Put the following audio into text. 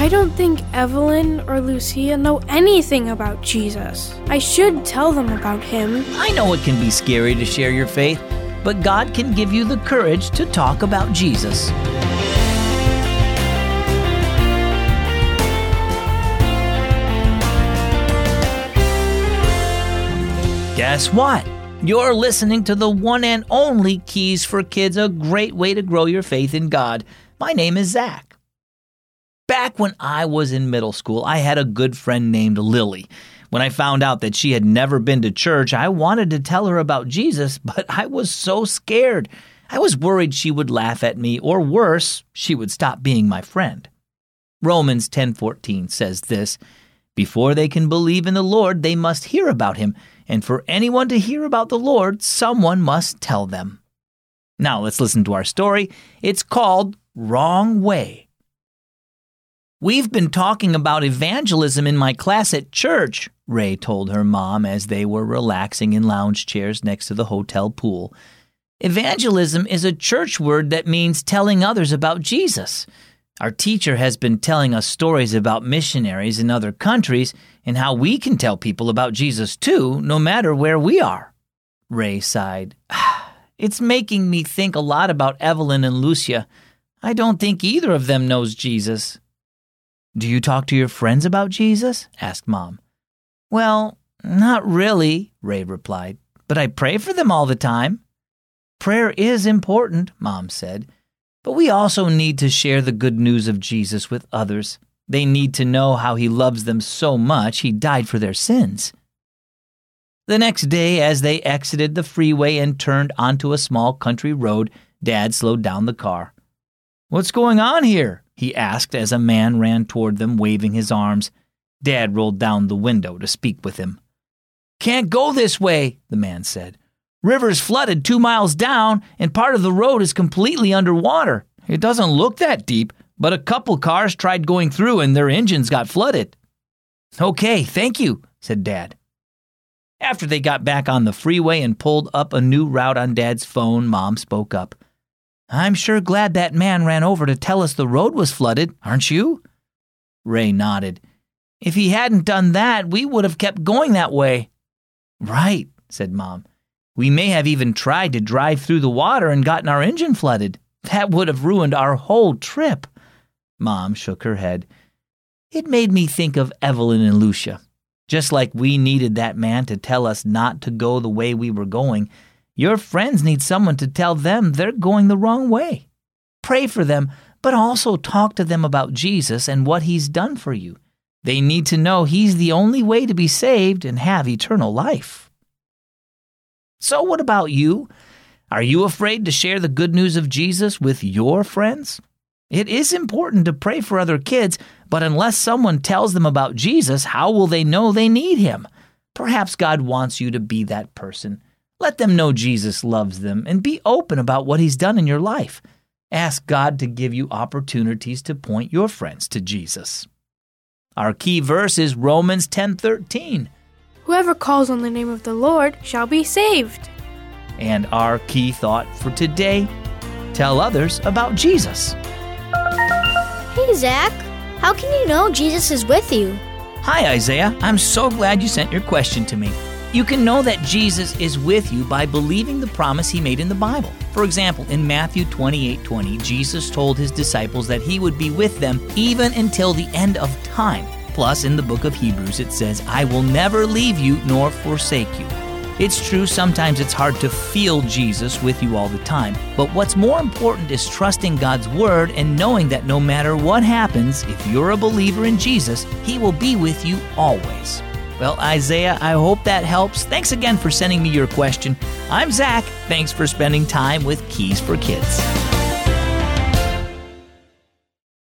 I don't think Evelyn or Lucia know anything about Jesus. I should tell them about him. I know it can be scary to share your faith, but God can give you the courage to talk about Jesus. Guess what? You're listening to the one and only Keys for Kids, a great way to grow your faith in God. My name is Zach. Back when I was in middle school, I had a good friend named Lily. When I found out that she had never been to church, I wanted to tell her about Jesus, but I was so scared. I was worried she would laugh at me, or worse, she would stop being my friend. Romans 10:14 says this, before they can believe in the Lord, they must hear about him, and for anyone to hear about the Lord, someone must tell them. Now let's listen to our story. It's called Wrong Way. We've been talking about evangelism in my class at church, Ray told her mom as they were relaxing in lounge chairs next to the hotel pool. Evangelism is a church word that means telling others about Jesus. Our teacher has been telling us stories about missionaries in other countries and how we can tell people about Jesus too, no matter where we are. Ray sighed. It's making me think a lot about Evelyn and Lucia. I don't think either of them knows Jesus. Do you talk to your friends about Jesus? asked Mom. Well, not really, Ray replied, but I pray for them all the time. Prayer is important, Mom said. But we also need to share the good news of Jesus with others. They need to know how he loves them so much he died for their sins. The next day, as they exited the freeway and turned onto a small country road, Dad slowed down the car. What's going on here? He asked as a man ran toward them, waving his arms. Dad rolled down the window to speak with him. Can't go this way, the man said. River's flooded two miles down, and part of the road is completely underwater. It doesn't look that deep, but a couple cars tried going through and their engines got flooded. Okay, thank you, said Dad. After they got back on the freeway and pulled up a new route on Dad's phone, Mom spoke up. I'm sure glad that man ran over to tell us the road was flooded, aren't you? Ray nodded. If he hadn't done that, we would have kept going that way. Right, said Mom. We may have even tried to drive through the water and gotten our engine flooded. That would have ruined our whole trip. Mom shook her head. It made me think of Evelyn and Lucia. Just like we needed that man to tell us not to go the way we were going, your friends need someone to tell them they're going the wrong way. Pray for them, but also talk to them about Jesus and what he's done for you. They need to know he's the only way to be saved and have eternal life. So, what about you? Are you afraid to share the good news of Jesus with your friends? It is important to pray for other kids, but unless someone tells them about Jesus, how will they know they need him? Perhaps God wants you to be that person. Let them know Jesus loves them and be open about what he's done in your life. Ask God to give you opportunities to point your friends to Jesus. Our key verse is Romans 10:13. Whoever calls on the name of the Lord shall be saved. And our key thought for today tell others about Jesus. Hey, Zach. How can you know Jesus is with you? Hi, Isaiah. I'm so glad you sent your question to me. You can know that Jesus is with you by believing the promise he made in the Bible. For example, in Matthew 28 20, Jesus told his disciples that he would be with them even until the end of time. Plus, in the book of Hebrews, it says, I will never leave you nor forsake you. It's true, sometimes it's hard to feel Jesus with you all the time, but what's more important is trusting God's Word and knowing that no matter what happens, if you're a believer in Jesus, He will be with you always. Well, Isaiah, I hope that helps. Thanks again for sending me your question. I'm Zach. Thanks for spending time with Keys for Kids.